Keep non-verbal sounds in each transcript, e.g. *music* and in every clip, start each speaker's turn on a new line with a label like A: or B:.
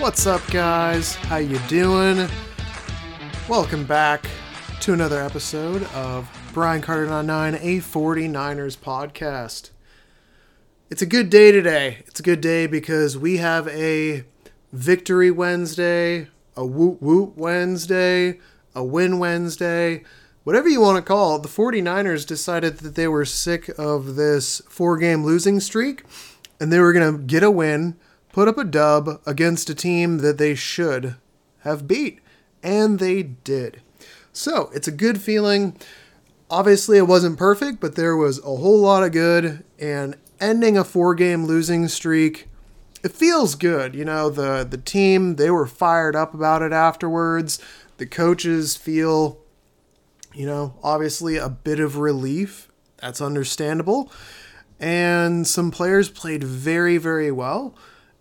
A: What's up, guys? How you doing? Welcome back to another episode of Brian Carter 99, a 49ers podcast. It's a good day today. It's a good day because we have a Victory Wednesday, a Woot Woot Wednesday, a Win Wednesday, whatever you want to call it. The 49ers decided that they were sick of this four game losing streak and they were going to get a win, put up a dub against a team that they should have beat. And they did. So it's a good feeling. Obviously, it wasn't perfect, but there was a whole lot of good. And ending a four game losing streak, it feels good. You know, the, the team, they were fired up about it afterwards. The coaches feel, you know, obviously a bit of relief. That's understandable. And some players played very, very well.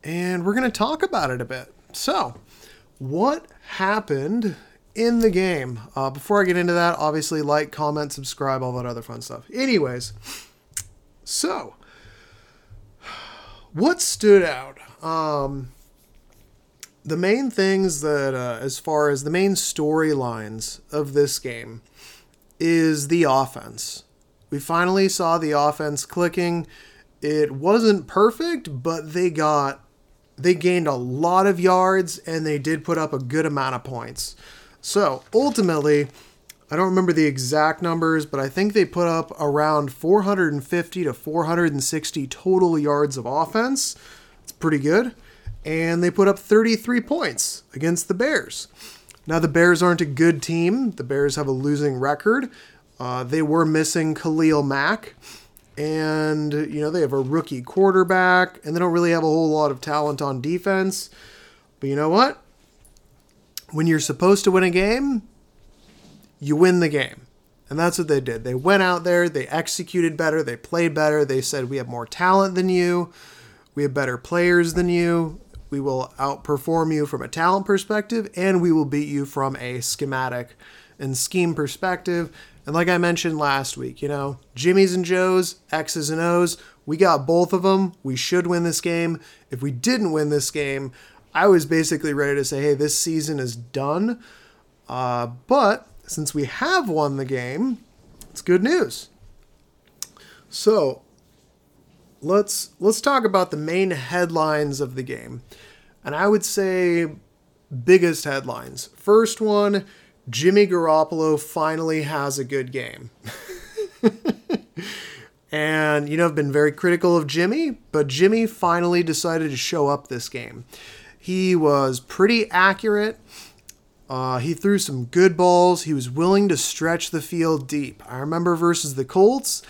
A: And we're going to talk about it a bit. So, what happened in the game? Uh, before I get into that, obviously, like, comment, subscribe, all that other fun stuff. Anyways, so what stood out? Um, the main things that, uh, as far as the main storylines of this game, is the offense. We finally saw the offense clicking. It wasn't perfect, but they got they gained a lot of yards and they did put up a good amount of points. So, ultimately, I don't remember the exact numbers, but I think they put up around 450 to 460 total yards of offense. It's pretty good. And they put up 33 points against the Bears. Now, the Bears aren't a good team. The Bears have a losing record. Uh, they were missing Khalil Mack. And, you know, they have a rookie quarterback, and they don't really have a whole lot of talent on defense. But you know what? When you're supposed to win a game, you win the game. And that's what they did. They went out there, they executed better, they played better. They said, We have more talent than you, we have better players than you, we will outperform you from a talent perspective, and we will beat you from a schematic and scheme perspective. And like I mentioned last week, you know, Jimmy's and Joe's, X's and O's, we got both of them. We should win this game. If we didn't win this game, I was basically ready to say, hey, this season is done. Uh, but since we have won the game, it's good news. So let's let's talk about the main headlines of the game. And I would say biggest headlines. First one, Jimmy Garoppolo finally has a good game. *laughs* and, you know, I've been very critical of Jimmy, but Jimmy finally decided to show up this game. He was pretty accurate. Uh, he threw some good balls. He was willing to stretch the field deep. I remember versus the Colts.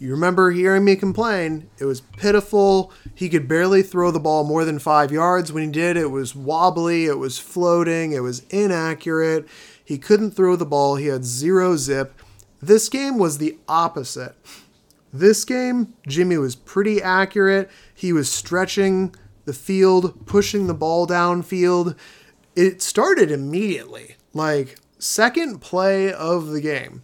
A: You remember hearing me complain. It was pitiful. He could barely throw the ball more than five yards. When he did, it was wobbly, it was floating, it was inaccurate. He couldn't throw the ball. He had zero zip. This game was the opposite. This game, Jimmy was pretty accurate. He was stretching the field, pushing the ball downfield. It started immediately, like second play of the game.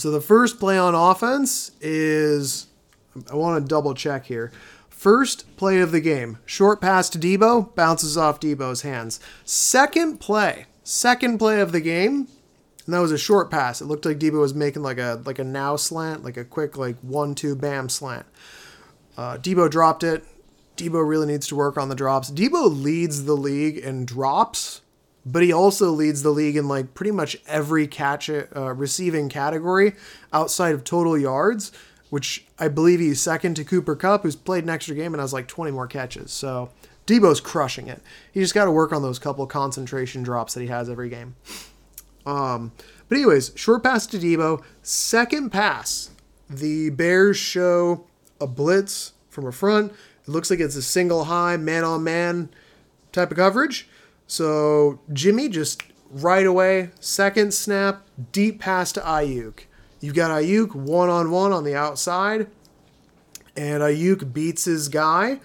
A: So the first play on offense is I want to double check here. First play of the game, short pass to Deebo, bounces off Deebo's hands. Second play, second play of the game, and that was a short pass. It looked like Deebo was making like a like a now slant, like a quick like one two bam slant. Uh, Deebo dropped it. Deebo really needs to work on the drops. Deebo leads the league in drops, but he also leads the league in like pretty much every catch uh, receiving category outside of total yards, which I believe he's second to Cooper Kupp, who's played an extra game and has like 20 more catches. So Deebo's crushing it. He just got to work on those couple concentration drops that he has every game. Um, but anyways, short pass to Deebo, Second pass, the Bears show a blitz from a front. It looks like it's a single high man on man type of coverage. So Jimmy just right away, second snap, deep pass to Aiyuk. You've got Aiyuk one on one on the outside, and Aiyuk beats his guy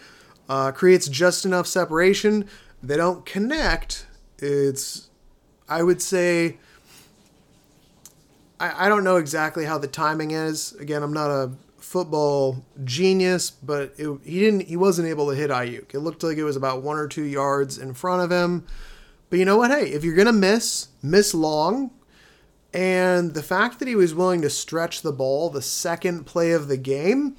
A: uh, creates just enough separation. They don't connect. It's, I would say, I, I don't know exactly how the timing is. Again, I'm not a football genius, but it, he didn't. He wasn't able to hit Aiyuk. It looked like it was about one or two yards in front of him. But you know what? Hey, if you're gonna miss, miss long. And the fact that he was willing to stretch the ball the second play of the game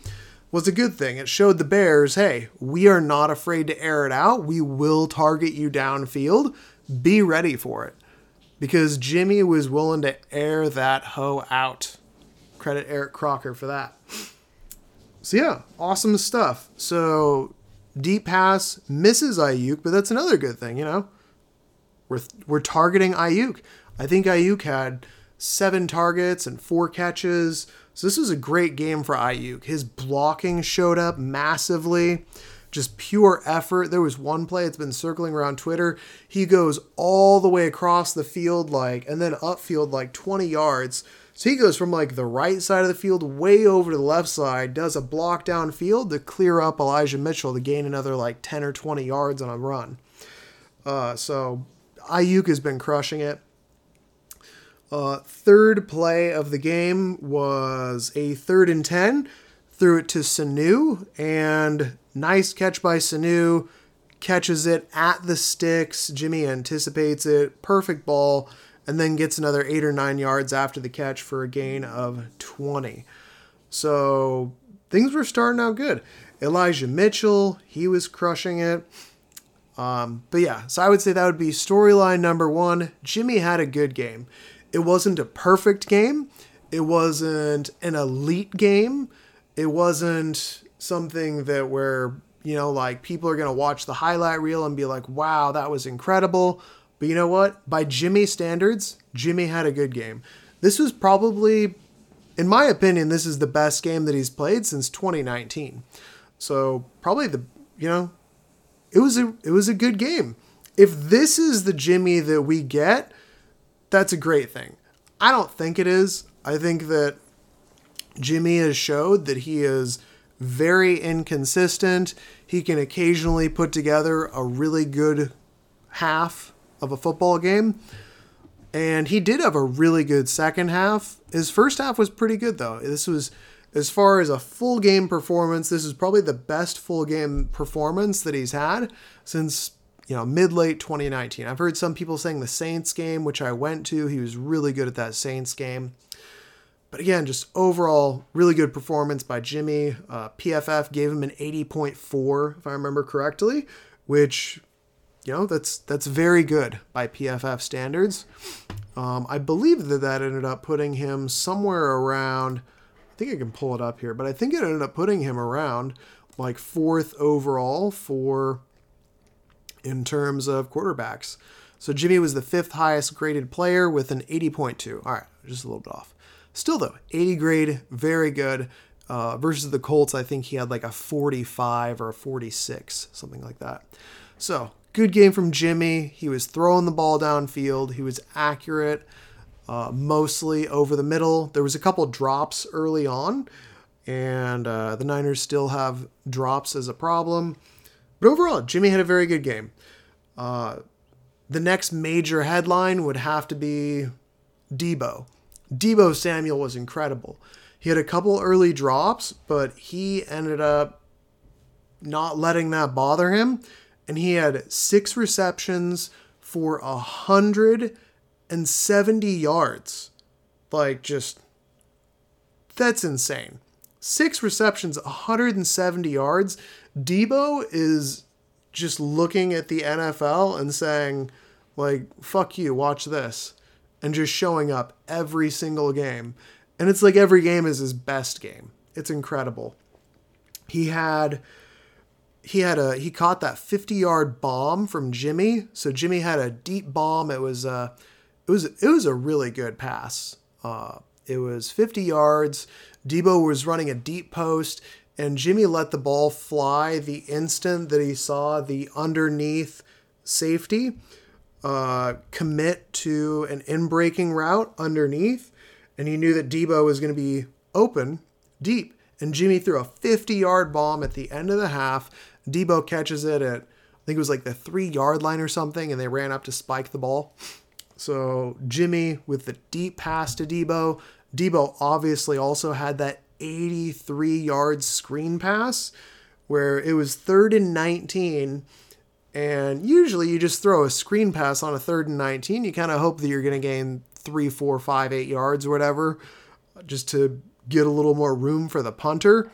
A: was a good thing. It showed the Bears, hey, we are not afraid to air it out. We will target you downfield. Be ready for it. Because Jimmy was willing to air that hoe out. Credit Eric Crocker for that. So yeah, awesome stuff. So deep pass misses Aiyuk, but that's another good thing, you know. We're we're targeting Aiyuk. I think Aiyuk had seven targets and four catches. So this was a great game for Aiyuk. His blocking showed up massively. Just pure effort. There was one play that's been circling around Twitter. He goes all the way across the field, like, and then upfield like 20 yards. So he goes from like the right side of the field way over to the left side, does a block downfield to clear up Elijah Mitchell to gain another like 10 or 20 yards on a run. Uh, so Aiyuk has been crushing it. Uh, third play of the game was a third and 10. Threw it to Sanu, and nice catch by Sanu. Catches it at the sticks. Jimmy anticipates it. Perfect ball. And then gets another eight or nine yards after the catch for a gain of 20. So things were starting out good. Elijah Mitchell, he was crushing it. Um, but yeah, so I would say that would be storyline number one. Jimmy had a good game. It wasn't a perfect game. It wasn't an elite game. It wasn't something that where, you know, like people are going to watch the highlight reel and be like, wow, that was incredible. But you know what? By Jimmy standards, Jimmy had a good game. This was probably, in my opinion, this is the best game that he's played since 2019. So probably the, you know, it was a it was a good game. If this is the Jimmy that we get, that's a great thing. I don't think it is. I think that Jimmy has showed that he is very inconsistent. He can occasionally put together a really good half of a football game. And he did have a really good second half. His first half was pretty good, though. This was, as far as a full game performance, this is probably the best full game performance that he's had since you know, mid late 2019. I've heard some people saying the Saints game, which I went to. He was really good at that Saints game. But again, just overall, really good performance by Jimmy. Uh, PFF gave him an 80.4, if I remember correctly, which, you know, that's that's very good by PFF standards. Um, I believe that that ended up putting him somewhere around. I think I can pull it up here, but I think it ended up putting him around like fourth overall for in terms of quarterbacks. So Jimmy was the fifth highest graded player with an 80.2. All right, just a little bit off. Still though, 80 grade, very good. Uh, versus the Colts, I think he had like a 45 or a 46, something like that. So good game from Jimmy. He was throwing the ball downfield. He was accurate, uh, mostly over the middle. There was a couple drops early on, and uh, the Niners still have drops as a problem. But overall, Jimmy had a very good game. Uh, the next major headline would have to be Deebo. Deebo Samuel was incredible. He had a couple early drops, but he ended up not letting that bother him. And he had six receptions for a hundred and seventy yards. Like just that's insane. Six receptions, 170 yards. Deebo is just looking at the NFL and saying, like, fuck you, watch this. And just showing up every single game. And it's like every game is his best game. It's incredible. He had he had a he caught that 50 yard bomb from Jimmy. So Jimmy had a deep bomb. It was a it was it was a really good pass. Uh, it was 50 yards. Deebo was running a deep post and Jimmy let the ball fly the instant that he saw the underneath safety uh, commit to an in breaking route underneath, and he knew that Deebo was going to be open deep. And Jimmy threw a 50 yard bomb at the end of the half. Deebo catches it at, I think it was like the three yard line or something, and they ran up to spike the ball. So Jimmy with the deep pass to Deebo. Deebo obviously also had that 83 yard screen pass where it was third and 19. And usually you just throw a screen pass on a third and 19. You kind of hope that you're going to gain three, four, five, eight yards or whatever just to get a little more room for the punter.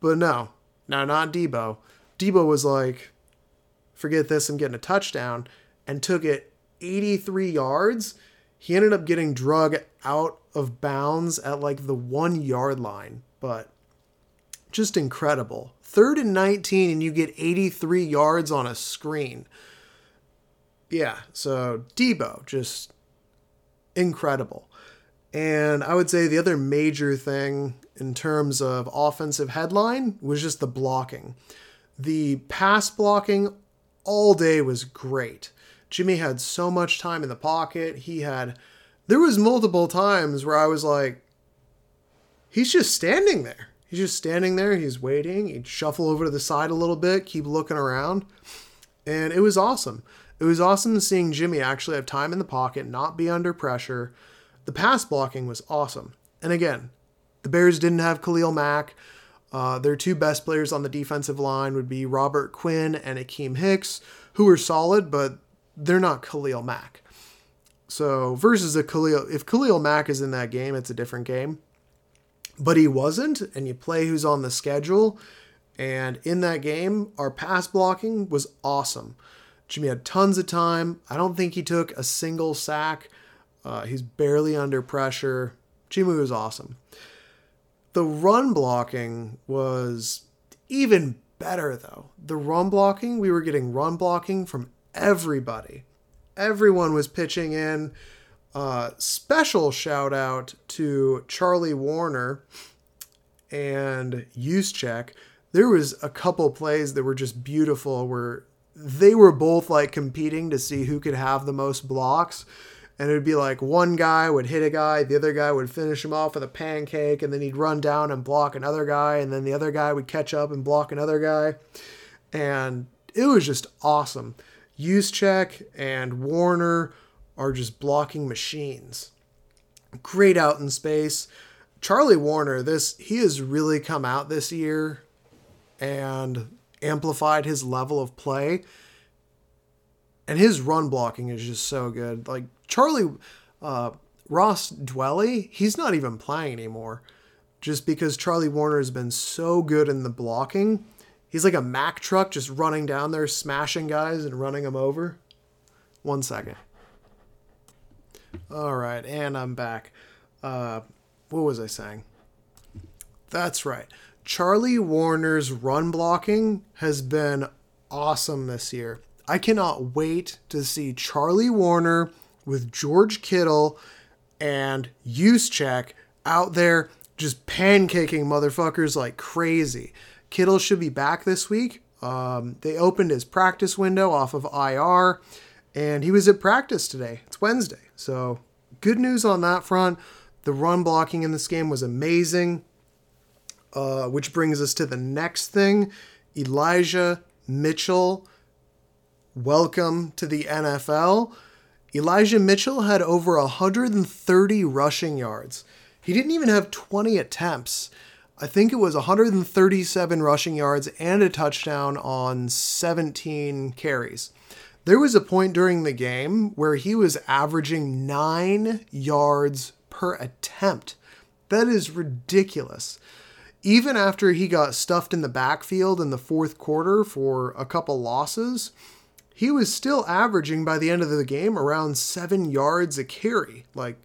A: But no, no, not Deebo. Deebo was like, forget this, I'm getting a touchdown, and took it 83 yards. He ended up getting drug out of bounds at like the one yard line, but just incredible. Third and 19, and you get 83 yards on a screen. Yeah, so Deebo, just incredible. And I would say the other major thing in terms of offensive headline was just the blocking. The pass blocking all day was great. Jimmy had so much time in the pocket. He had there was multiple times where I was like he's just standing there. He's just standing there, he's waiting. He'd shuffle over to the side a little bit, keep looking around. And it was awesome. It was awesome seeing Jimmy actually have time in the pocket, not be under pressure. The pass blocking was awesome. And again, the Bears didn't have Khalil Mack. Uh, their two best players on the defensive line would be Robert Quinn and Akiem Hicks, who are solid, but they're not Khalil Mack. So versus a Khalil, if Khalil Mack is in that game, it's a different game. But he wasn't, and you play who's on the schedule. And in that game, our pass blocking was awesome. Jimmy had tons of time. I don't think he took a single sack. Uh, he's barely under pressure. Jimmy was awesome. The run blocking was even better, though. The run blocking, we were getting run blocking from everybody. Everyone was pitching in. Uh, special shout out to Charlie Woerner and Juszczyk. There was a couple plays that were just beautiful where they were both like competing to see who could have the most blocks and it would be like one guy would hit a guy, the other guy would finish him off with a pancake, and then he'd run down and block another guy, and then the other guy would catch up and block another guy. And it was just awesome. Juszczyk and Woerner are just blocking machines. Great out in space. Charlie Woerner, this he has really come out this year and amplified his level of play. And his run blocking is just so good. Like Charlie uh, Ross Dwelley, he's not even playing anymore, just because Charlie Woerner has been so good in the blocking. He's like a Mack truck just running down there, smashing guys and running them over. One second. All right, and I'm back. Uh, what was I saying? That's right. Charlie Woerner's run blocking has been awesome this year. I cannot wait to see Charlie Woerner with George Kittle and Juszczyk out there just pancaking motherfuckers like crazy. Kittle should be back this week. Um, they opened his practice window off of IR, and he was at practice today. It's Wednesday. So, good news on that front. The run blocking in this game was amazing, uh, which brings us to the next thing Elijah Mitchell. Welcome to the NFL. Elijah Mitchell had over 130 rushing yards. He didn't even have 20 attempts. I think it was 137 rushing yards and a touchdown on 17 carries. There was a point during the game where he was averaging nine yards per attempt. That is ridiculous. Even after he got stuffed in the backfield in the fourth quarter for a couple losses, he was still averaging by the end of the game around seven yards a carry. Like,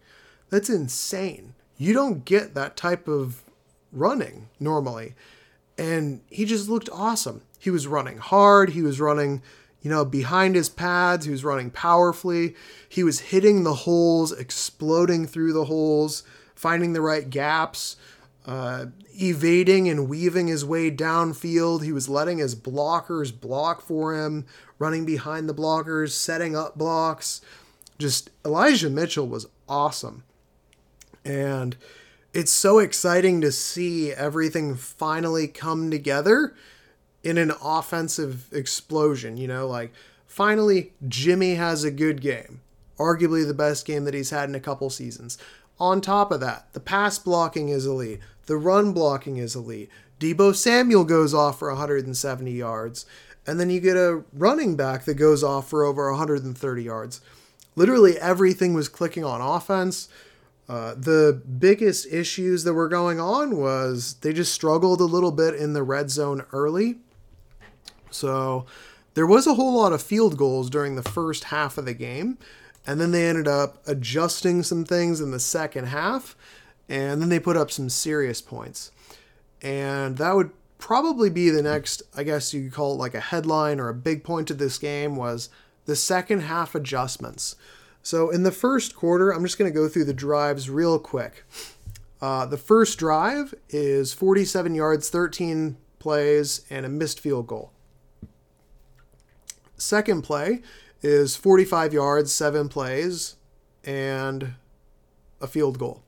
A: that's insane. You don't get that type of running normally. And he just looked awesome. He was running hard. He was running, you know, behind his pads. He was running powerfully. He was hitting the holes, exploding through the holes, finding the right gaps, uh, evading and weaving his way downfield. He was letting his blockers block for him, running behind the blockers, setting up blocks. Just Elijah Mitchell was awesome. And it's so exciting to see everything finally come together in an offensive explosion. You know, like finally Jimmy has a good game, arguably the best game that he's had in a couple seasons. On top of that, the pass blocking is elite, the run blocking is elite. Deebo Samuel goes off for 170 yards, and then you get a running back that goes off for over 130 yards. Literally everything was clicking on offense. Uh, the biggest issues that were going on was they just struggled a little bit in the red zone early. So there was a whole lot of field goals during the first half of the game. And then they ended up adjusting some things in the second half. And then they put up some serious points. And that would probably be the next, I guess you could call it like a headline or a big point of this game was the second half adjustments. So in the first quarter, I'm just going to go through the drives real quick. Uh, the first drive is 47 yards, 13 plays, and a missed field goal. Second play is 45 yards, seven plays, and a field goal.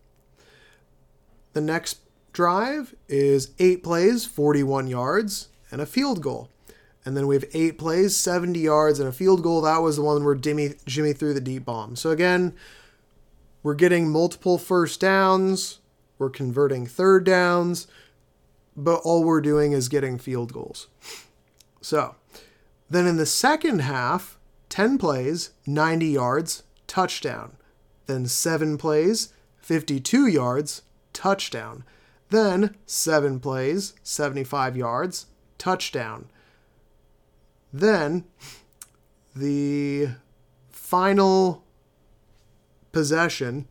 A: The next drive is eight plays, 41 yards, and a field goal. And then we have eight plays, 70 yards, and a field goal. That was the one where Jimmy, Jimmy threw the deep bomb. So again, we're getting multiple first downs, we're converting third downs, but all we're doing is getting field goals. So then in the second half, 10 plays, 90 yards, touchdown. Then 7 plays, 52 yards, touchdown. Then 7 plays, 75 yards, touchdown. Then the final possession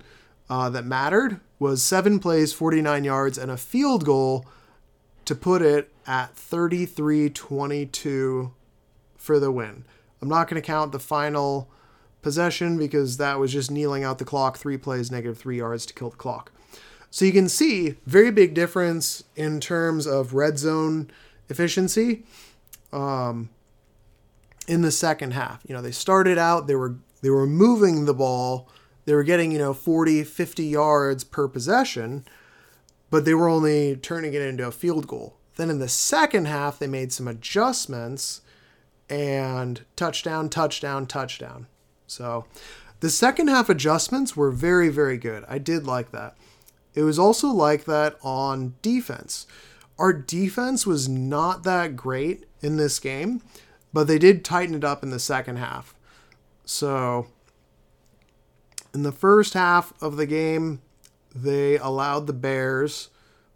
A: uh, that mattered was 7 plays, 49 yards, and a field goal to put it at 33 22 for the win. I'm not going to count the final possession because that was just kneeling out the clock, three plays, negative three yards to kill the clock. So you can see very big difference in terms of red zone efficiency um, in the second half. You know, they started out, they were they were moving the ball, they were getting, you know, 40, 50 yards per possession, but they were only turning it into a field goal. Then in the second half, they made some adjustments and touchdown, touchdown, touchdown. So the second half adjustments were very, very good. I did like that. It was also like that on defense. Our defense was not that great in this game, but they did tighten it up in the second half. So in the first half of the game, they allowed the Bears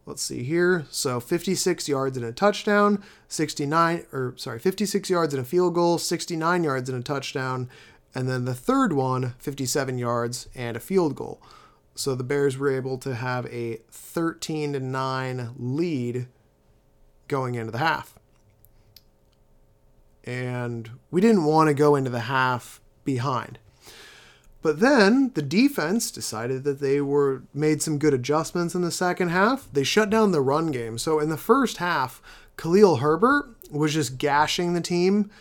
A: let's see here. So 56 yards and a touchdown, 69 or sorry, 56 yards and a field goal, 69 yards and a touchdown, and then the third one, 57 yards and a field goal. So the Bears were able to have a 13 to 9 lead going into the half. And we didn't want to go into the half behind. But then the defense decided that they were made some good adjustments in the second half. They shut down the run game. So in the first half, Khalil Herbert was just gashing the team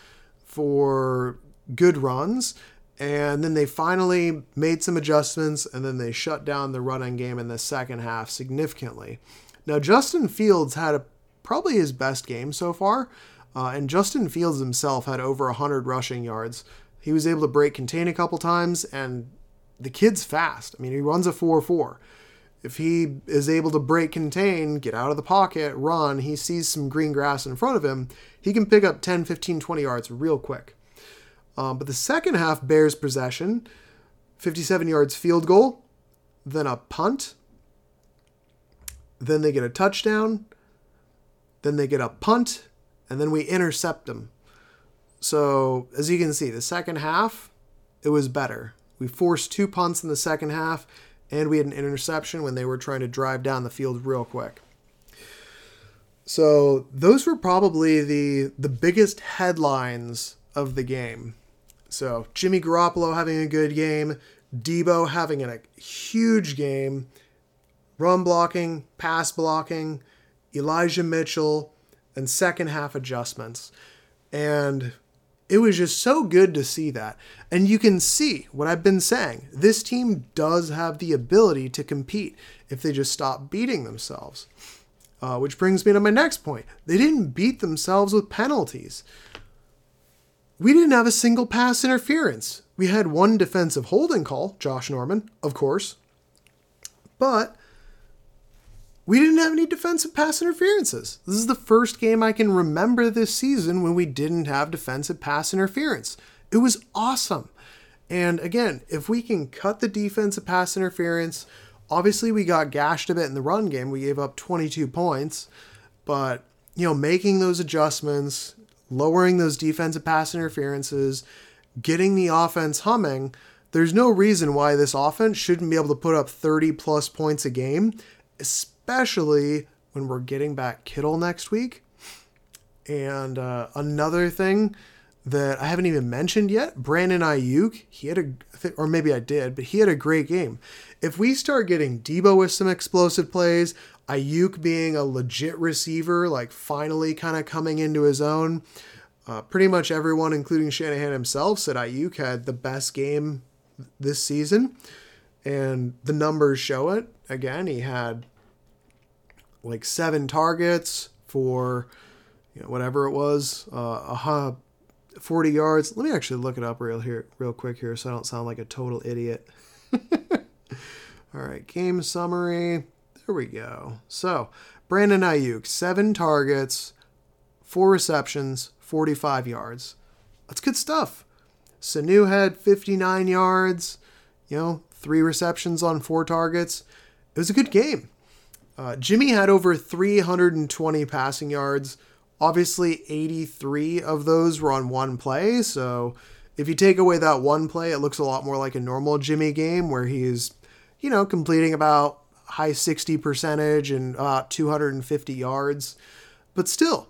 A: for good runs. And then they finally made some adjustments and then they shut down the running game in the second half significantly. Now, Justin Fields had a, probably his best game so far. Uh, and Justin Fields himself had over 100 rushing yards. He was able to break contain a couple times, and the kid's fast. I mean, he runs a 4 4. If he is able to break contain, get out of the pocket, run, he sees some green grass in front of him, he can pick up 10, 15, 20 yards real quick. Um, but the second half Bears possession 57 yards field goal, then a punt, then they get a touchdown, then they get a punt, and then we intercept them. So, as you can see, the second half, it was better. We forced two punts in the second half, and we had an interception when they were trying to drive down the field real quick. So, those were probably the the biggest headlines of the game. So, Jimmy Garoppolo having a good game, Deebo having a huge game, run blocking, pass blocking, Elijah Mitchell, and second half adjustments. And it was just so good to see that. And you can see what I've been saying. This team does have the ability to compete if they just stop beating themselves. Uh, which brings me to my next point. They didn't beat themselves with penalties. We didn't have a single pass interference. We had one defensive holding call, Josh Norman, of course. But we didn't have any defensive pass interferences. This is the first game I can remember this season when we didn't have defensive pass interference. It was awesome. And again, if we can cut the defensive pass interference, obviously we got gashed a bit in the run game. We gave up 22 points, but you know, making those adjustments, lowering those defensive pass interferences, getting the offense humming, there's no reason why this offense shouldn't be able to put up 30 plus points a game, especially when we're getting back Kittle next week. And uh, another thing that I haven't even mentioned yet, Brandon Aiyuk, he had a, or maybe I did, but he had a great game. If we start getting Deebo with some explosive plays, Aiyuk being a legit receiver, like finally kind of coming into his own, uh, pretty much everyone, including Shanahan himself, said Aiyuk had the best game this season, and the numbers show it. Again, he had like seven targets for you know, whatever it was, uh, a hub, 40 yards. Let me actually look it up real here, real quick here, so I don't sound like a total idiot. *laughs* All right, game summary. There we go. So Brandon Aiyuk, seven targets, four receptions, 45 yards. That's good stuff. Sanu had 59 yards, you know, three receptions on four targets. It was a good game. Uh, Jimmy had over 320 passing yards. Obviously, 83 of those were on one play. So if you take away that one play, it looks a lot more like a normal Jimmy game where he's, you know, completing about high 60 percentage and about 250 yards. But still,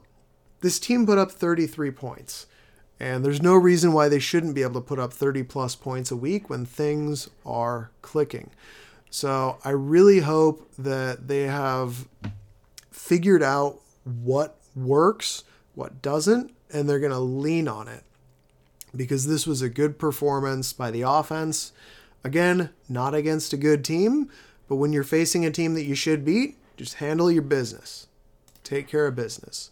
A: this team put up 33 points. And there's no reason why they shouldn't be able to put up 30 plus points a week when things are clicking. So I really hope that they have figured out what works, what doesn't, and they're going to lean on it because this was a good performance by the offense. Again, not against a good team, but when you're facing a team that you should beat, just handle your business. Take care of business.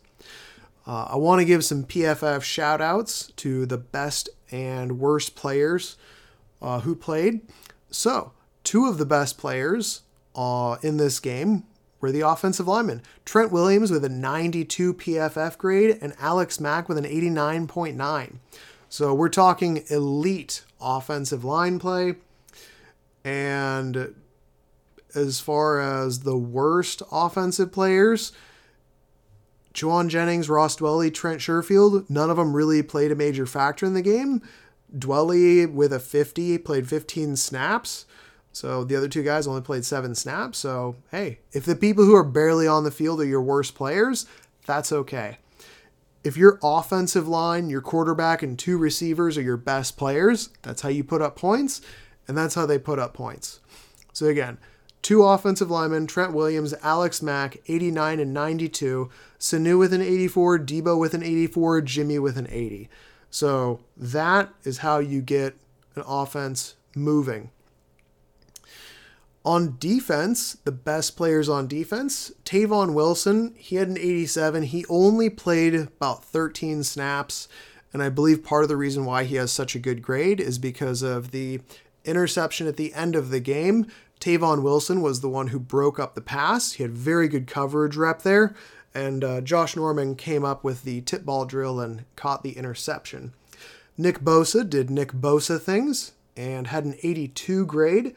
A: Uh, I want to give some PFF shout outs to the best and worst players uh, who played. So, two of the best players uh, in this game were the offensive linemen Trent Williams with a 92 PFF grade and Alex Mack with an 89.9. So, we're talking elite offensive line play. And as far as the worst offensive players, Jauan Jennings, Ross Dwelley, Trent Sherfield, none of them really played a major factor in the game. Dwelley with a 50 played 15 snaps. So the other two guys only played seven snaps. So, hey, if the people who are barely on the field are your worst players, that's okay. If your offensive line, your quarterback, and two receivers are your best players, that's how you put up points, and that's how they put up points. So, again, Two offensive linemen, Trent Williams, Alex Mack, 89 and 92. Sanu with an 84, Deebo with an 84, Jimmy with an 80. So that is how you get an offense moving. On defense, the best players on defense, Tavon Wilson, he had an 87. He only played about 13 snaps. And I believe part of the reason why he has such a good grade is because of the interception at the end of the game Tavon Wilson was the one who broke up the pass. He had very good coverage rep there, and uh, Josh Norman came up with the tip ball drill and caught the interception. Nick Bosa did Nick Bosa things and had an 82 grade.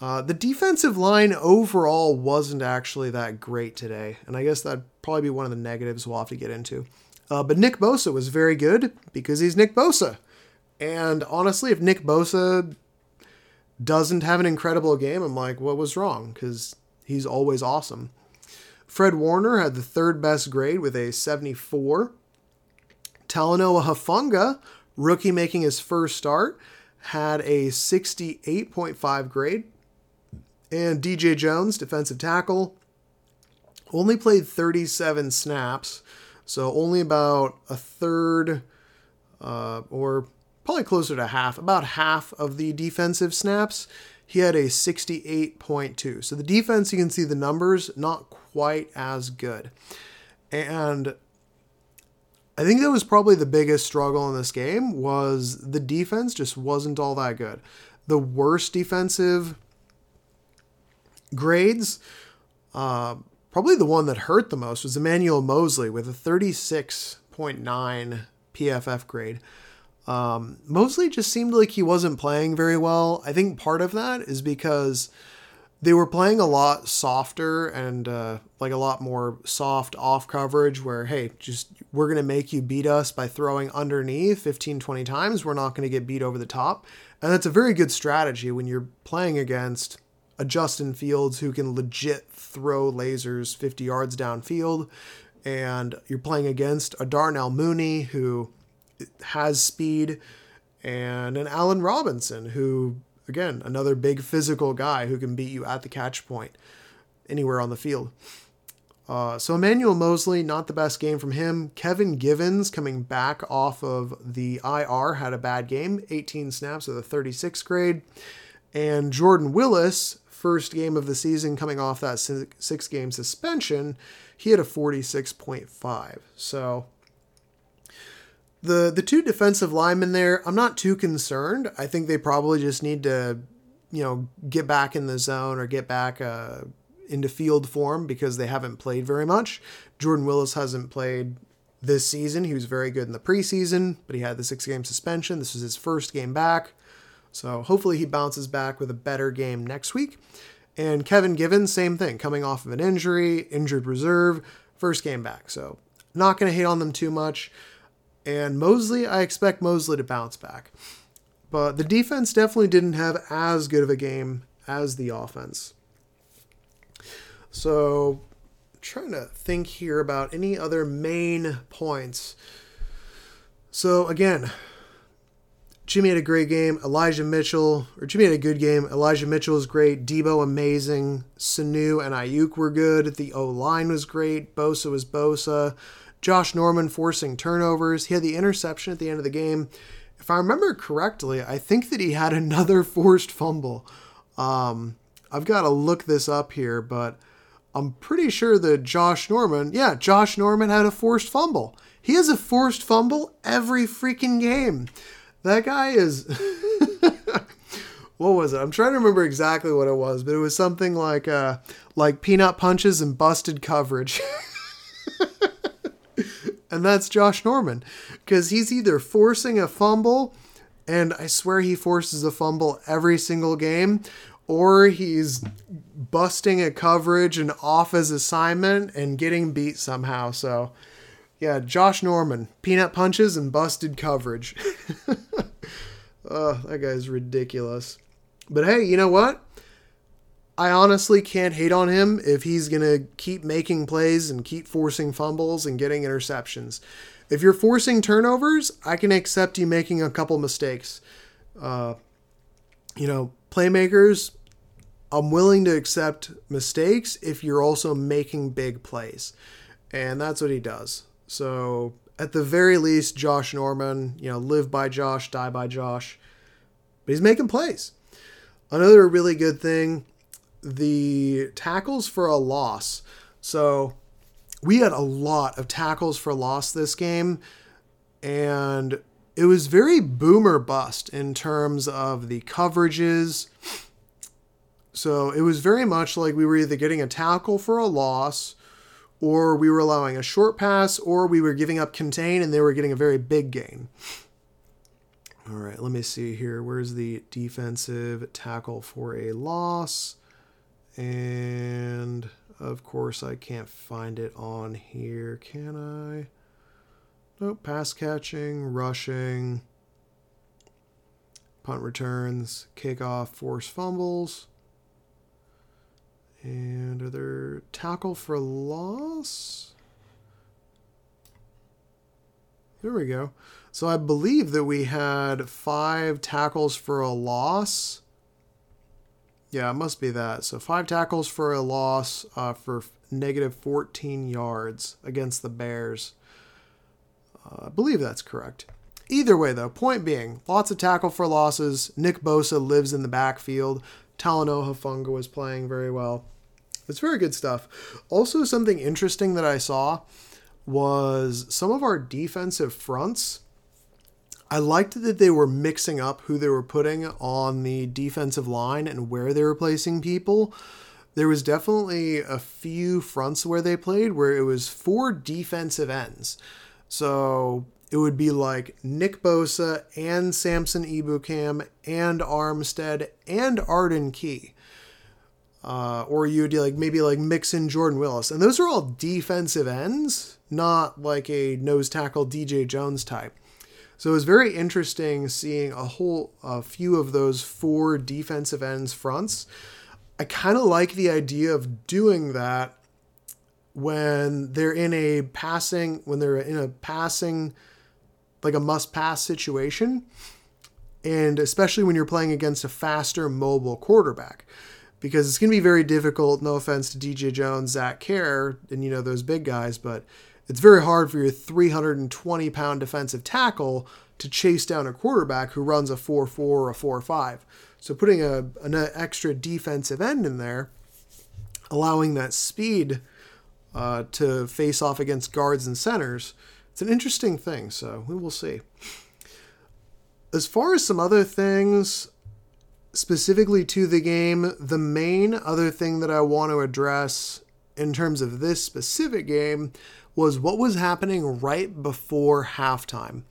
A: Uh, the defensive line overall wasn't actually that great today, and I guess that'd probably be one of the negatives we'll have to get into. Uh, but Nick Bosa was very good because he's Nick Bosa. And honestly, if Nick Bosa doesn't have an incredible game, I'm like, what was wrong? Because he's always awesome. Fred Warner had the third best grade with a 74. Talanoa Hufanga, rookie making his first start, had a 68.5 grade. And DJ Jones, defensive tackle, only played 37 snaps, so only about a third uh, or probably closer to half, about half of the defensive snaps. He had a 68.2. So the defense, you can see the numbers, not quite as good. And I think that was probably the biggest struggle in this game was the defense just wasn't all that good. The worst defensive grades, uh, probably the one that hurt the most was Emmanuel Moseley with a 36.9 PFF grade. Um, Moseley just seemed like he wasn't playing very well. I think part of that is because they were playing a lot softer and uh, like a lot more soft off coverage where hey just we're going to make you beat us by throwing underneath 15 20 times we're not going to get beat over the top and that's a very good strategy when you're playing against a justin fields who can legit throw lasers 50 yards downfield and you're playing against a darnell mooney who has speed and an allen robinson who Again, another big physical guy who can beat you at the catch point anywhere on the field. Uh, so Emmanuel Moseley, not the best game from him. Kevin Givens coming back off of the IR had a bad game, 18 snaps of the 36 grade. And Jordan Willis, first game of the season coming off that six game suspension, he had a 46.5. So the the two defensive linemen there, I'm not too concerned. I think they probably just need to, you know, get back in the zone or get back uh, into field form because they haven't played very much. Jordan Willis hasn't played this season. He was very good in the preseason, but he had the six game suspension. This was his first game back. So hopefully he bounces back with a better game next week. And Kevin Givens, same thing, coming off of an injury, injured reserve, first game back. So not going to hate on them too much. And Moseley, I expect Moseley to bounce back. But the defense definitely didn't have as good of a game as the offense. So, trying to think here about any other main points. So, again, Jimmy had a great game. Elijah Mitchell, or Jimmy had a good game. Elijah Mitchell was great. Deebo amazing. Sanu and Aiyuk were good. The O line was great. Bosa was Bosa. Josh Norman forcing turnovers. He had the interception at the end of the game. If I remember correctly, I think that he had *laughs* another forced fumble. Um, I've got to look this up here, but I'm pretty sure that Josh Norman, yeah, Josh Norman had a forced fumble. He has a forced fumble every freaking game. That guy is. *laughs* what was it? I'm trying to remember exactly what it was, but it was something like uh, like peanut punches and busted coverage. *laughs* and that's Josh Norman because he's either forcing a fumble, and I swear he forces a fumble every single game, or he's busting a coverage and off his assignment and getting beat somehow. So, yeah, Josh Norman, peanut punches and busted coverage. *laughs* that guy's ridiculous. But hey, you know what? I honestly can't hate on him if he's going to keep making plays and keep forcing fumbles and getting interceptions. If you're forcing turnovers, I can accept you making a couple mistakes. Uh, you know, playmakers, I'm willing to accept mistakes if you're also making big plays. And that's what he does. So, at the very least, Josh Norman, you know, live by Josh, die by Josh. But he's making plays. Another really good thing the tackles for a loss. So we had a lot of tackles for loss this game, and it was very boomer bust in terms of the coverages. So it was very much like we were either getting a tackle for a loss, or we were allowing a short pass, or we were giving up contain and they were getting a very big gain. All right, let me see here. Where's the defensive tackle for a loss? And of course, I can't find it on here, can I? Nope, pass catching, rushing, punt returns, kickoff, force fumbles. And other tackle for loss? There we go. So I believe that we had five tackles for a loss yeah, it must be that. So five tackles for a loss uh, for negative 14 yards against the Bears. Uh, I believe that's correct. Either way, though, point being, lots of tackle for losses. Nick Bosa lives in the backfield. Talanoa Hufanga was playing very well. It's very good stuff. Also, something interesting that I saw was some of our defensive fronts I liked that they were mixing up who they were putting on the defensive line and where they were placing people there was definitely a few fronts where they played where it was four defensive ends. So it would be like Nick Bosa and Samson Ebukam and Armstead and Arden Key. Uh, or you'd like maybe like Mixon Jordan Willis. And those are all defensive ends, not like a nose tackle DJ Jones type. So it was very interesting seeing a whole a few of those four defensive ends fronts. I kind of like the idea of doing that when they're in a passing when they're in a passing like a must pass situation and especially when you're playing against a faster mobile quarterback because it's going to be very difficult no offense to dj jones zach kerr and you know those big guys but it's very hard for your 320 pound defensive tackle to chase down a quarterback who runs a 4-4 or a 4-5 so putting a, an extra defensive end in there allowing that speed uh, to face off against guards and centers it's an interesting thing, so we will see. As far as some other things specifically to the game, the main other thing that I want to address in terms of this specific game was what was happening right before halftime.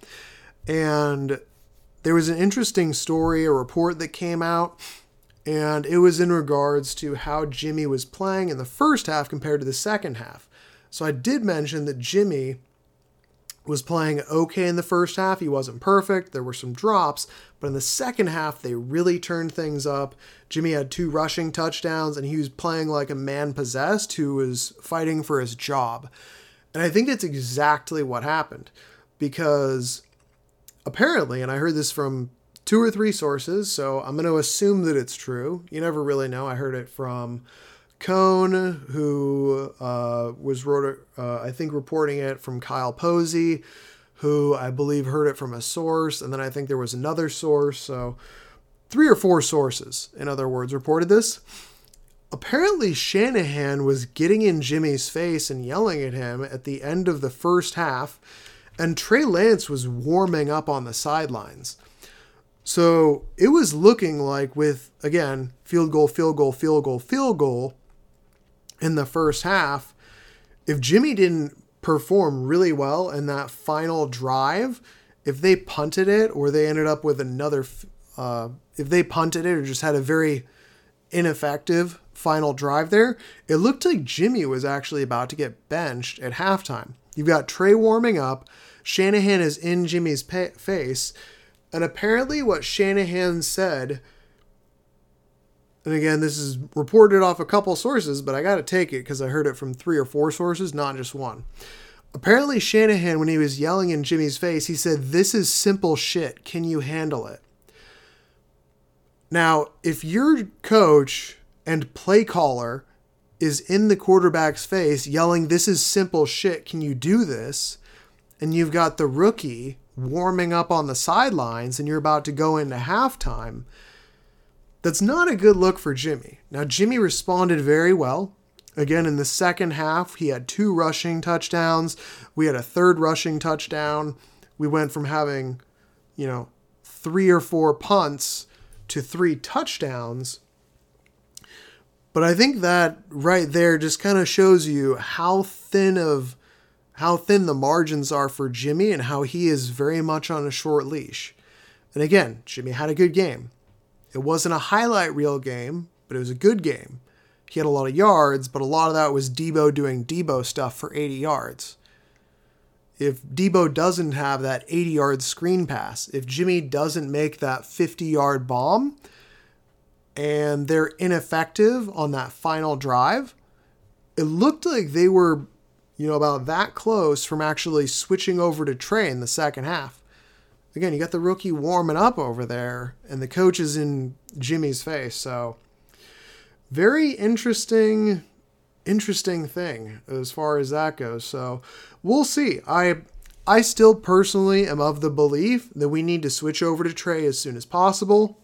A: And there was an interesting story, a report that came out, and it was in regards to how Jimmy was playing in the first half compared to the second half. So I did mention that Jimmy was playing okay in the first half. He wasn't perfect. There were some drops, but in the second half, they really turned things up. Jimmy had two rushing touchdowns, and he was playing like a man possessed who was fighting for his job. And I think that's exactly what happened because apparently, and I heard this from two or three sources, so I'm going to assume that it's true. You never really know. I heard it from Cone, who uh, was wrote, uh, I think, reporting it from Kyle Posey, who I believe heard it from a source, and then I think there was another source. So, three or four sources, in other words, reported this. Apparently, Shanahan was getting in Jimmy's face and yelling at him at the end of the first half, and Trey Lance was warming up on the sidelines. So it was looking like, with again, field goal, field goal, field goal, field goal, in the first half, if Jimmy didn't perform really well in that final drive, if they punted it or they ended up with another, uh, if they punted it or just had a very ineffective final drive there, it looked like Jimmy was actually about to get benched at halftime. You've got Trey warming up, Shanahan is in Jimmy's pa- face, and apparently what Shanahan said and again, this is reported off a couple sources, but I got to take it because I heard it from three or four sources, not just one. Apparently, Shanahan, when he was yelling in Jimmy's face, he said, This is simple shit. Can you handle it? Now, if your coach and play caller is in the quarterback's face yelling, This is simple shit. Can you do this? And you've got the rookie warming up on the sidelines and you're about to go into halftime that's not a good look for Jimmy. Now, Jimmy responded very well. Again, in the second half, he had two rushing touchdowns. We had a third rushing touchdown. We went from having, you know, three or four punts to three touchdowns. But I think that right there just kind of shows you how thin of how thin the margins are for Jimmy and how he is very much on a short leash. And again, Jimmy had a good game. It wasn't a highlight reel game, but it was a good game. He had a lot of yards, but a lot of that was Deebo doing Deebo stuff for 80 yards. If Deebo doesn't have that 80 yard screen pass, if Jimmy doesn't make that 50 yard bomb, and they're ineffective on that final drive, it looked like they were, you know, about that close from actually switching over to Trey in the second half again, you got the rookie warming up over there, and the coach is in Jimmy's face. So, very interesting, interesting thing as far as that goes. So, we'll see. I I still personally am of the belief that we need to switch over to Trey as soon as possible.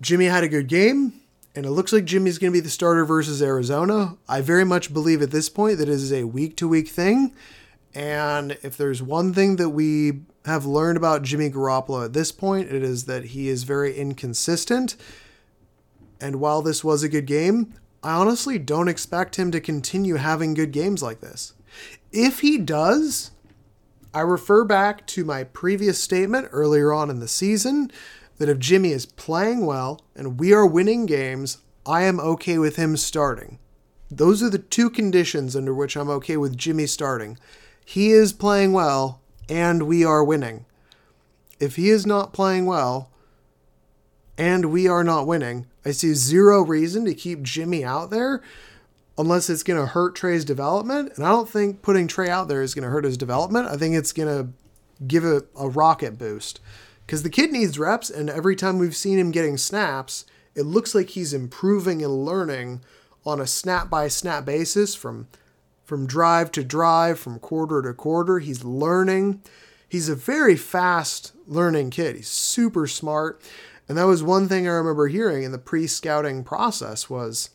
A: Jimmy had a good game, and it looks like Jimmy's going to be the starter versus Arizona. I very much believe at this point that it is a week to week thing and if there's one thing that we have learned about Jimmy Garoppolo at this point, it is that he is very inconsistent. And while this was a good game, I honestly don't expect him to continue having good games like this. If he does, I refer back to my previous statement earlier on in the season that if Jimmy is playing well and we are winning games, I am okay with him starting. Those are the two conditions under which I'm okay with Jimmy starting. He is playing well and we are winning. If he is not playing well and we are not winning, I see zero reason to keep Jimmy out there unless it's going to hurt Trey's development. And I don't think putting Trey out there is going to hurt his development. I think it's going to give it a rocket boost because the kid needs reps. And every time we've seen him getting snaps, it looks like he's improving and learning on a snap by snap basis from from drive to drive, from quarter to quarter. He's learning. He's a very fast learning kid. He's super smart. And that was one thing I remember hearing in the pre-scouting process was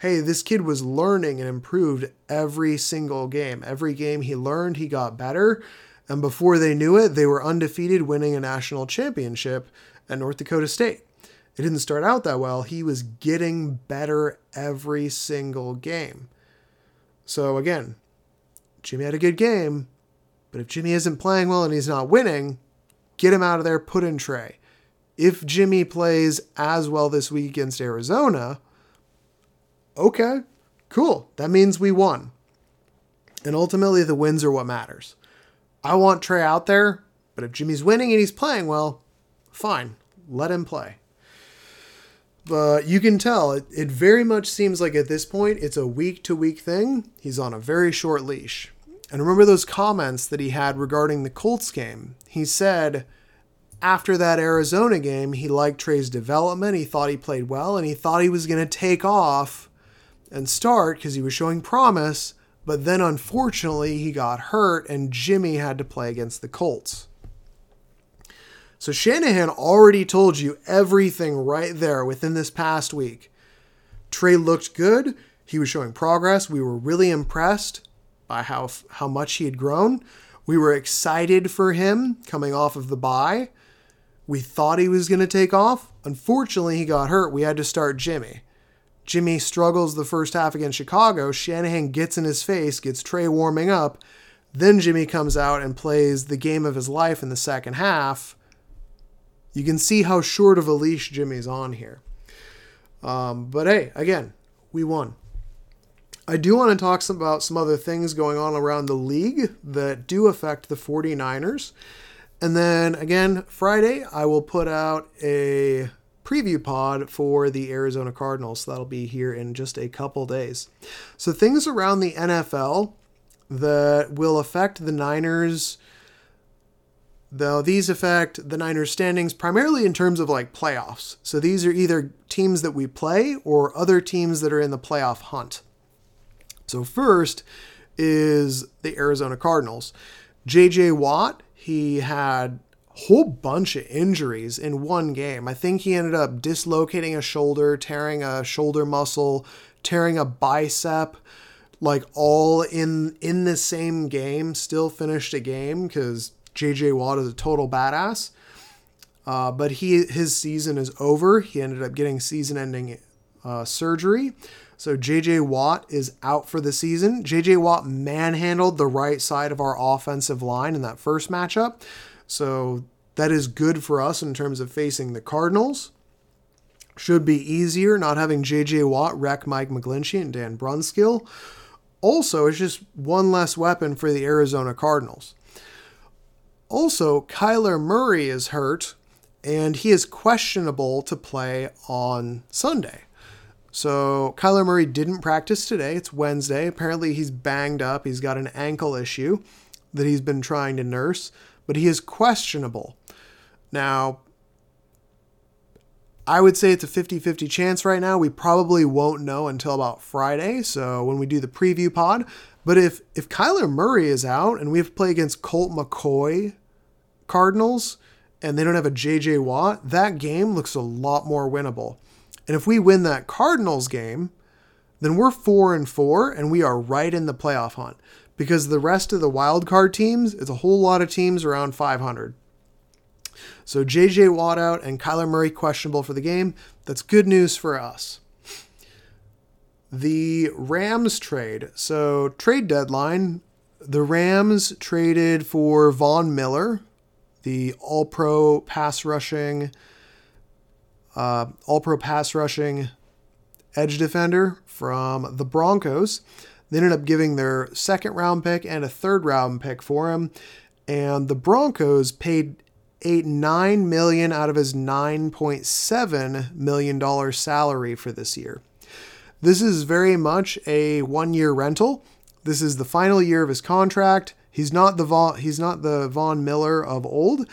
A: hey, this kid was learning and improved every single game. Every game he learned, he got better. And before they knew it, they were undefeated, winning a national championship at North Dakota State. It didn't start out that well. He was getting better every single game. So again, Jimmy had a good game, but if Jimmy isn't playing well and he's not winning, get him out of there, put in Trey. If Jimmy plays as well this week against Arizona, okay, cool. That means we won. And ultimately, the wins are what matters. I want Trey out there, but if Jimmy's winning and he's playing well, fine, let him play. But you can tell it, it very much seems like at this point it's a week to week thing. He's on a very short leash. And remember those comments that he had regarding the Colts game? He said after that Arizona game, he liked Trey's development. He thought he played well and he thought he was going to take off and start because he was showing promise. But then unfortunately, he got hurt and Jimmy had to play against the Colts. So Shanahan already told you everything right there within this past week. Trey looked good. He was showing progress. We were really impressed by how how much he had grown. We were excited for him coming off of the bye. We thought he was going to take off. Unfortunately, he got hurt. We had to start Jimmy. Jimmy struggles the first half against Chicago. Shanahan gets in his face, gets Trey warming up. Then Jimmy comes out and plays the game of his life in the second half. You can see how short of a leash Jimmy's on here. Um, but hey, again, we won. I do want to talk some, about some other things going on around the league that do affect the 49ers. And then again, Friday, I will put out a preview pod for the Arizona Cardinals. So that'll be here in just a couple days. So things around the NFL that will affect the Niners. Though these affect the Niners standings primarily in terms of like playoffs. So these are either teams that we play or other teams that are in the playoff hunt. So first is the Arizona Cardinals. JJ Watt, he had whole bunch of injuries in one game. I think he ended up dislocating a shoulder, tearing a shoulder muscle, tearing a bicep, like all in in the same game. Still finished a game because JJ Watt is a total badass. Uh, but he his season is over. He ended up getting season-ending uh, surgery. So JJ Watt is out for the season. JJ Watt manhandled the right side of our offensive line in that first matchup. So that is good for us in terms of facing the Cardinals. Should be easier not having JJ Watt wreck Mike McGlinchey and Dan Brunskill. Also, it's just one less weapon for the Arizona Cardinals. Also, Kyler Murray is hurt and he is questionable to play on Sunday. So, Kyler Murray didn't practice today. It's Wednesday. Apparently, he's banged up. He's got an ankle issue that he's been trying to nurse but he is questionable. Now, I would say it's a 50 50 chance right now. We probably won't know until about Friday. So when we do the preview pod. But if, if Kyler Murray is out and we have to play against Colt McCoy Cardinals and they don't have a JJ Watt, that game looks a lot more winnable. And if we win that Cardinals game, then we're four and four and we are right in the playoff hunt because the rest of the wild card teams, it's a whole lot of teams around 500. So JJ Watt out and Kyler Murray questionable for the game. That's good news for us. The Rams trade. So, trade deadline. The Rams traded for Von Miller, the all pro pass rushing, uh, all pro pass rushing edge defender from the Broncos. They ended up giving their second round pick and a third round pick for him. And the Broncos paid eight nine million out of his nine point seven million dollar salary for this year. This is very much a one year rental. This is the final year of his contract. He's not the Von, he's not the Von Miller of old,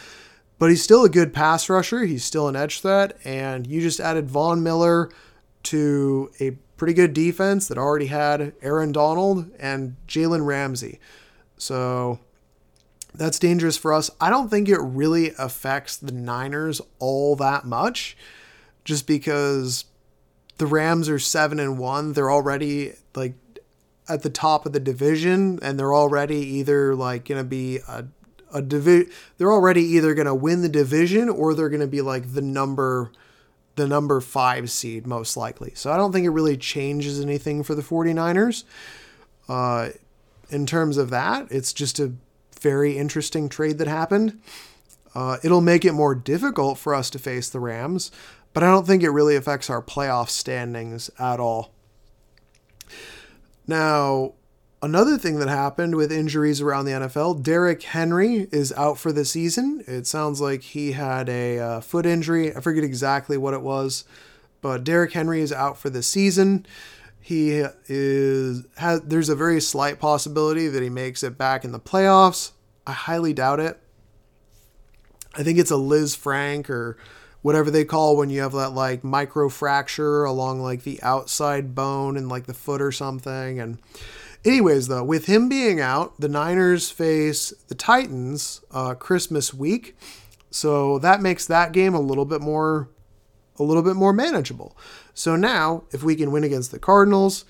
A: but he's still a good pass rusher. He's still an edge threat, and you just added Von Miller to a pretty good defense that already had Aaron Donald and Jalen Ramsey. So that's dangerous for us. I don't think it really affects the Niners all that much, just because the Rams are seven and one. They're already like at the top of the division, and they're already either like gonna be a a divi- They're already either gonna win the division or they're gonna be like the number the number five seed most likely. So I don't think it really changes anything for the 49ers. Uh, in terms of that, it's just a very interesting trade that happened. Uh, it'll make it more difficult for us to face the Rams, but I don't think it really affects our playoff standings at all. Now, another thing that happened with injuries around the NFL, Derrick Henry is out for the season. It sounds like he had a uh, foot injury. I forget exactly what it was, but Derrick Henry is out for the season. He is has there's a very slight possibility that he makes it back in the playoffs. I highly doubt it. I think it's a Lisfranc or whatever they call when you have that like micro fracture along like the outside bone and like the foot or something. And anyways, though, with him being out, the Niners face the Titans uh, Christmas week, so that makes that game a little bit more a little bit more manageable. So now, if we can win against the Cardinals,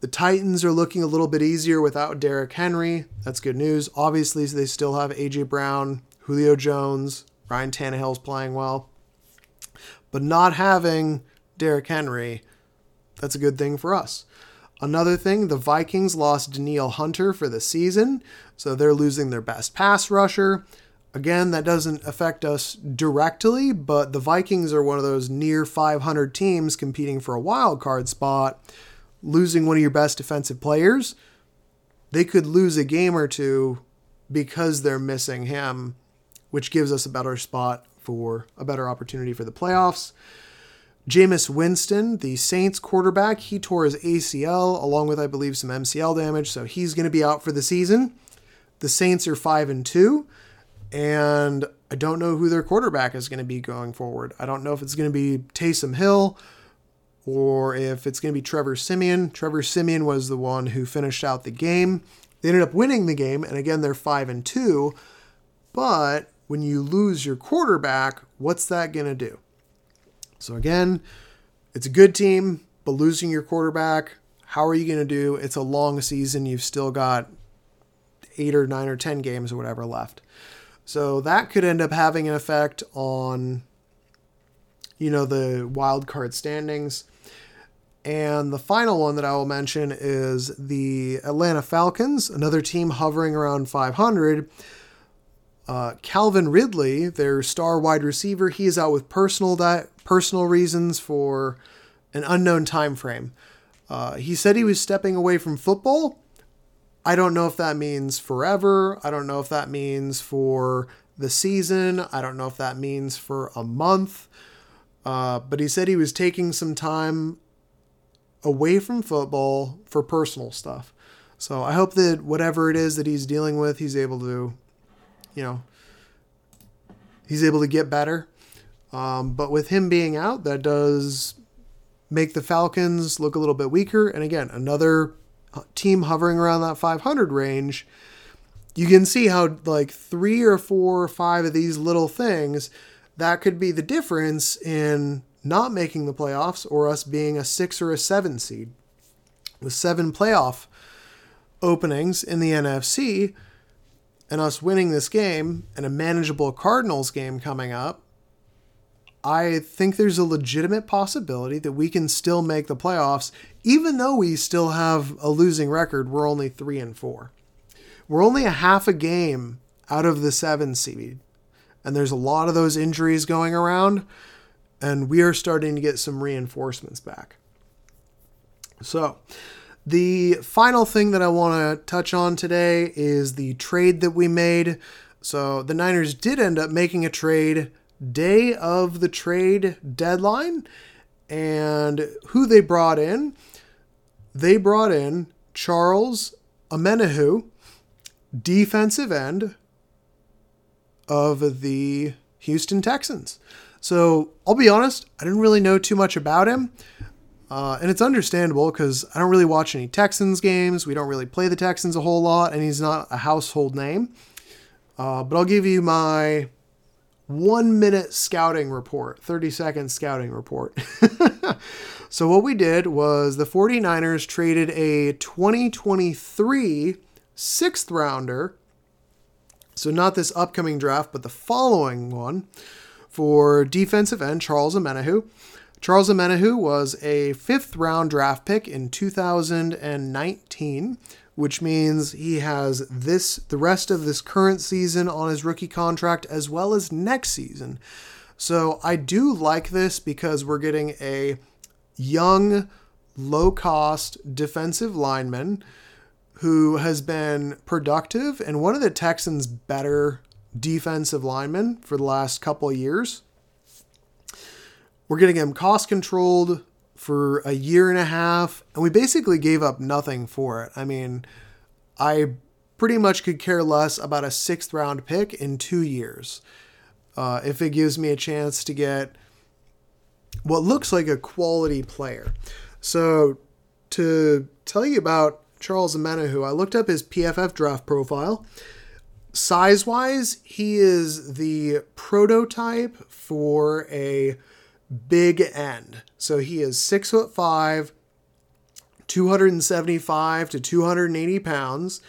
A: the Titans are looking a little bit easier without Derrick Henry. That's good news. Obviously, they still have AJ Brown, Julio Jones, Ryan Tannehill's playing well. But not having Derrick Henry, that's a good thing for us. Another thing, the Vikings lost Danielle Hunter for the season, so they're losing their best pass rusher. Again, that doesn't affect us directly, but the Vikings are one of those near 500 teams competing for a wild card spot. Losing one of your best defensive players, they could lose a game or two because they're missing him, which gives us a better spot for a better opportunity for the playoffs. Jameis Winston, the Saints quarterback, he tore his ACL along with, I believe, some MCL damage, so he's going to be out for the season. The Saints are five and two, and I don't know who their quarterback is going to be going forward. I don't know if it's going to be Taysom Hill or if it's going to be Trevor Siemian. Trevor Siemian was the one who finished out the game. They ended up winning the game, and again, they're five and two. But when you lose your quarterback, what's that going to do? So, again, it's a good team, but losing your quarterback, how are you going to do? It's a long season. You've still got eight or nine or 10 games or whatever left. So, that could end up having an effect on, you know, the wild card standings. And the final one that I will mention is the Atlanta Falcons, another team hovering around 500 uh, Calvin Ridley, their star wide receiver, he is out with personal di- personal reasons for an unknown time frame. Uh, he said he was stepping away from football. I don't know if that means forever. I don't know if that means for the season. I don't know if that means for a month. Uh, but he said he was taking some time away from football for personal stuff. So I hope that whatever it is that he's dealing with, he's able to you know, he's able to get better. Um, but with him being out, that does make the Falcons look a little bit weaker. And again, another team hovering around that 500 range. You can see how, like, three or four or five of these little things, that could be the difference in not making the playoffs or us being a six or a seven seed. With seven playoff openings in the NFC, and us winning this game and a manageable Cardinals game coming up, I think there's a legitimate possibility that we can still make the playoffs, even though we still have a losing record. We're only three and four. We're only a half a game out of the seven seed, and there's a lot of those injuries going around, and we are starting to get some reinforcements back. So, the final thing that I want to touch on today is the trade that we made. So, the Niners did end up making a trade day of the trade deadline. And who they brought in? They brought in Charles Omenihu, defensive end of the Houston Texans. So I'll be honest, I didn't really know too much about him. Uh, and it's understandable because I don't really watch any Texans games. We don't really play the Texans a whole lot, and he's not a household name. Uh, but I'll give you my one minute scouting report, 30 second scouting report. *laughs* so, what we did was the 49ers traded a 2023 sixth rounder, so not this upcoming draft, but the following one, for defensive end Charles Omenihu. Charles Omenihu was a fifth round draft pick in 2019 which means he has this the rest of this current season on his rookie contract as well as next season. So I do like this because we're getting a young, low cost defensive lineman who has been productive and one of the Texans' better defensive linemen for the last couple of years. We're getting him cost controlled, for a year and a half, and we basically gave up nothing for it. I mean, I pretty much could care less about a sixth round pick in two years uh, if it gives me a chance to get what looks like a quality player. So, to tell you about Charles Omenihu, I looked up his PFF draft profile. Size wise, he is the prototype for a big end. So he is six foot five, 275 to 280 pounds.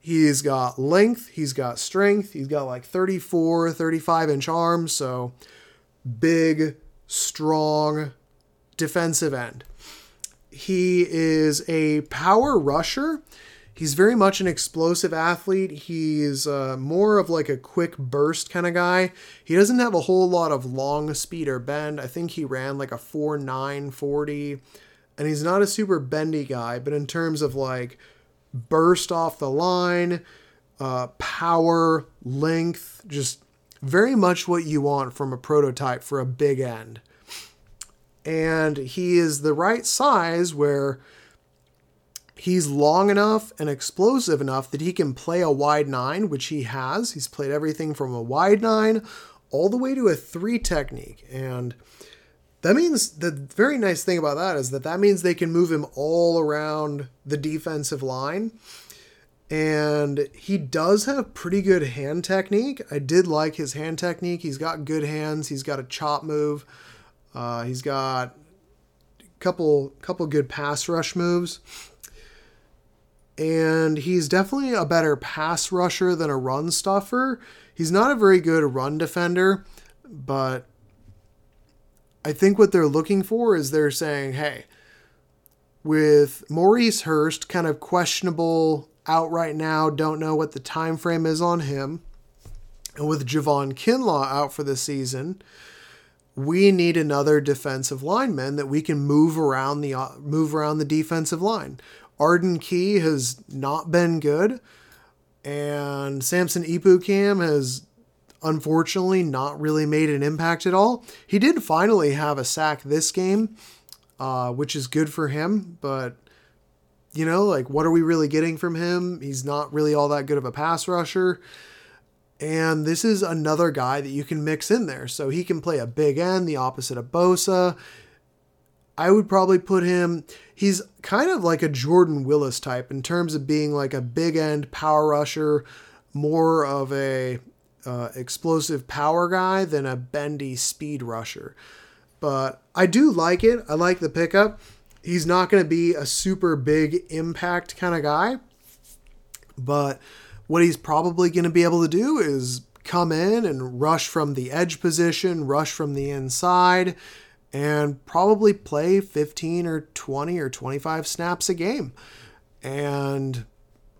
A: He's got length, he's got strength, he's got like 34, 35 inch arms. So big, strong defensive end. He is a power rusher he's very much an explosive athlete. He's uh, more of like a quick burst kind of guy. He doesn't have a whole lot of long speed or bend. I think he ran like a 4 9 40. And he's not a super bendy guy, but in terms of like burst off the line, uh, power, length, just very much what you want from a prototype for a big end. And he is the right size where he's long enough and explosive enough that he can play a wide nine, which he has. He's played everything from a wide nine all the way to a three technique. And that means the very nice thing about that is that that means they can move him all around the defensive line. And he does have pretty good hand technique. I did like his hand technique. He's got good hands. He's got a chop move. Uh, he's got a couple couple good pass rush moves and he's definitely a better pass rusher than a run stuffer. He's not a very good run defender, but I think what they're looking for is they're saying, hey, with Maurice Hurst kind of questionable out right now, don't know what the time frame is on him, and with Javon Kinlaw out for the season, we need another defensive lineman that we can move around the uh, move around the defensive line. Arden Key has not been good, and Samson Ebukam has unfortunately not really made an impact at all. He did finally have a sack this game, uh, which is good for him, but you know, like what are we really getting from him? He's not really all that good of a pass rusher. And this is another guy that you can mix in there. So he can play a big end, the opposite of Bosa. I would probably put him, he's kind of like a Jordan Willis type in terms of being like a big end power rusher, more of a uh, explosive power guy than a bendy speed rusher. But I do like it. I like the pickup. He's not going to be a super big impact kind of guy, but What he's probably going to be able to do is come in and rush from the edge position, rush from the inside, and probably play 15 or 20 or 25 snaps a game. And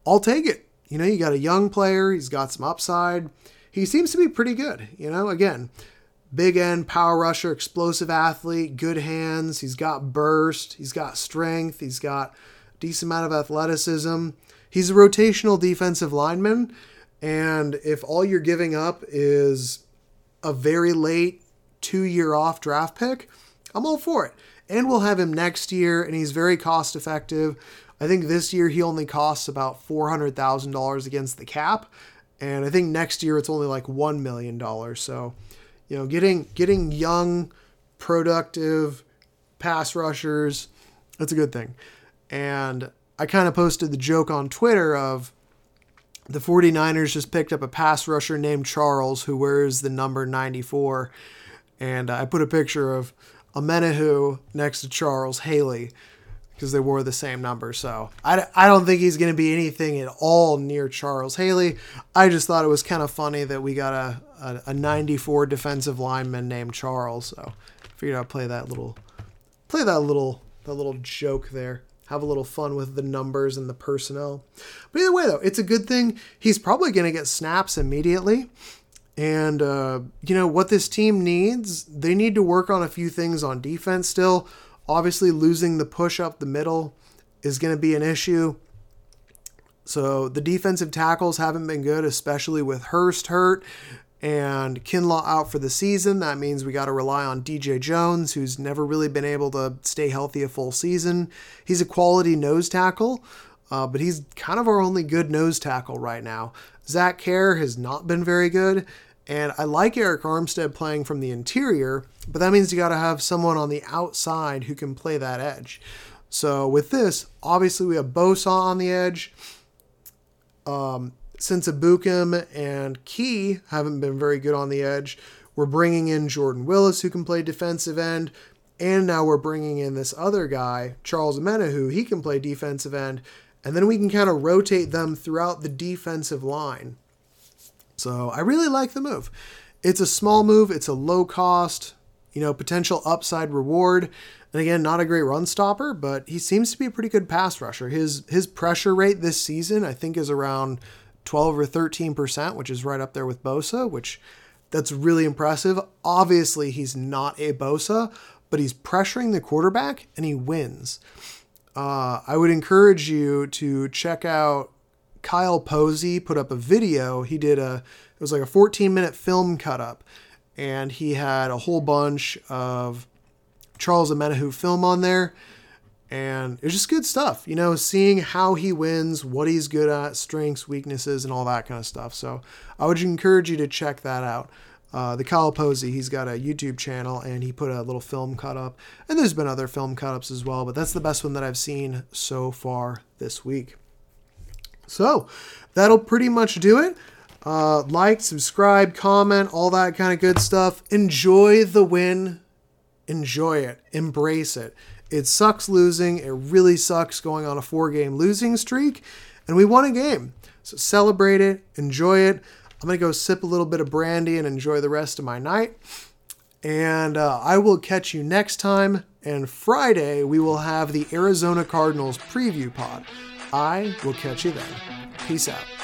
A: I'll take it. You know, you got a young player, he's got some upside. He seems to be pretty good. You know, again, big end, power rusher, explosive athlete, good hands. He's got burst, he's got strength, he's got decent amount of athleticism. He's a rotational defensive lineman. And if all you're giving up is a very late two year off draft pick, I'm all for it. And we'll have him next year, and he's very cost effective. I think this year he only costs about $400,000 against the cap. And I think next year it's only like $1 million. So, you know, getting getting young, productive pass rushers, that's a good thing. And I kind of posted the joke on Twitter of the 49ers just picked up a pass rusher named Charles who wears the number 94. And I put a picture of Omenihu next to Charles Haley because they wore the same number. So I, I don't think he's going to be anything at all near Charles Haley. I just thought it was kind of funny that we got a, a, a 94 defensive lineman named Charles. So I figured I'd play that little play that little that little joke there. Have a little fun with the numbers and the personnel. But either way, though, it's a good thing. He's probably going to get snaps immediately. And, uh, you know, what this team needs, they need to work on a few things on defense still. Obviously, losing the push up the middle is going to be an issue. So the defensive tackles haven't been good, especially with Hurst hurt and Kinlaw out for the season. That means we got to rely on DJ Jones, who's never really been able to stay healthy a full season. He's a quality nose tackle, uh, but he's kind of our only good nose tackle right now. Zach Kerr has not been very good, and I like Arik Armstead playing from the interior, but that means you got to have someone on the outside who can play that edge. So with this, obviously we have Bosa on the edge. Um, since Ebukam and Key haven't been very good on the edge, we're bringing in Jordan Willis who can play defensive end, and now we're bringing in this other guy, Charles Omenihu. He can play defensive end, and then we can kind of rotate them throughout the defensive line. So I really like the move. It's a small move, it's a low cost, you know, potential upside reward. And again, not a great run stopper, but he seems to be a pretty good pass rusher. His his pressure rate this season, I think, is around 12 or 13%, which is right up there with Bosa, which that's really impressive. Obviously, he's not a Bosa, but he's pressuring the quarterback and he wins. Uh, I would encourage you to check out Kyle Posey put up a video. He did a it was like a 14 minute film cut up, and he had a whole bunch of Charles Omenihu film on there, and it's just good stuff. You know, seeing how he wins, what he's good at, strengths, weaknesses, and all that kind of stuff. So I would encourage you to check that out. Uh, the Kyle Posey, he's got a YouTube channel and he put a little film cut up. And there's been other film cut ups as well, but that's the best one that I've seen so far this week. So that'll pretty much do it. Uh, like, subscribe, comment, all that kind of good stuff. Enjoy the win. Enjoy it. Embrace it. It sucks losing. It really sucks going on a four game losing streak. And we won a game. So celebrate it. Enjoy it. I'm going to go sip a little bit of brandy and enjoy the rest of my night. And uh, I will catch you next time. And Friday, we will have the Arizona Cardinals preview pod. I will catch you then. Peace out.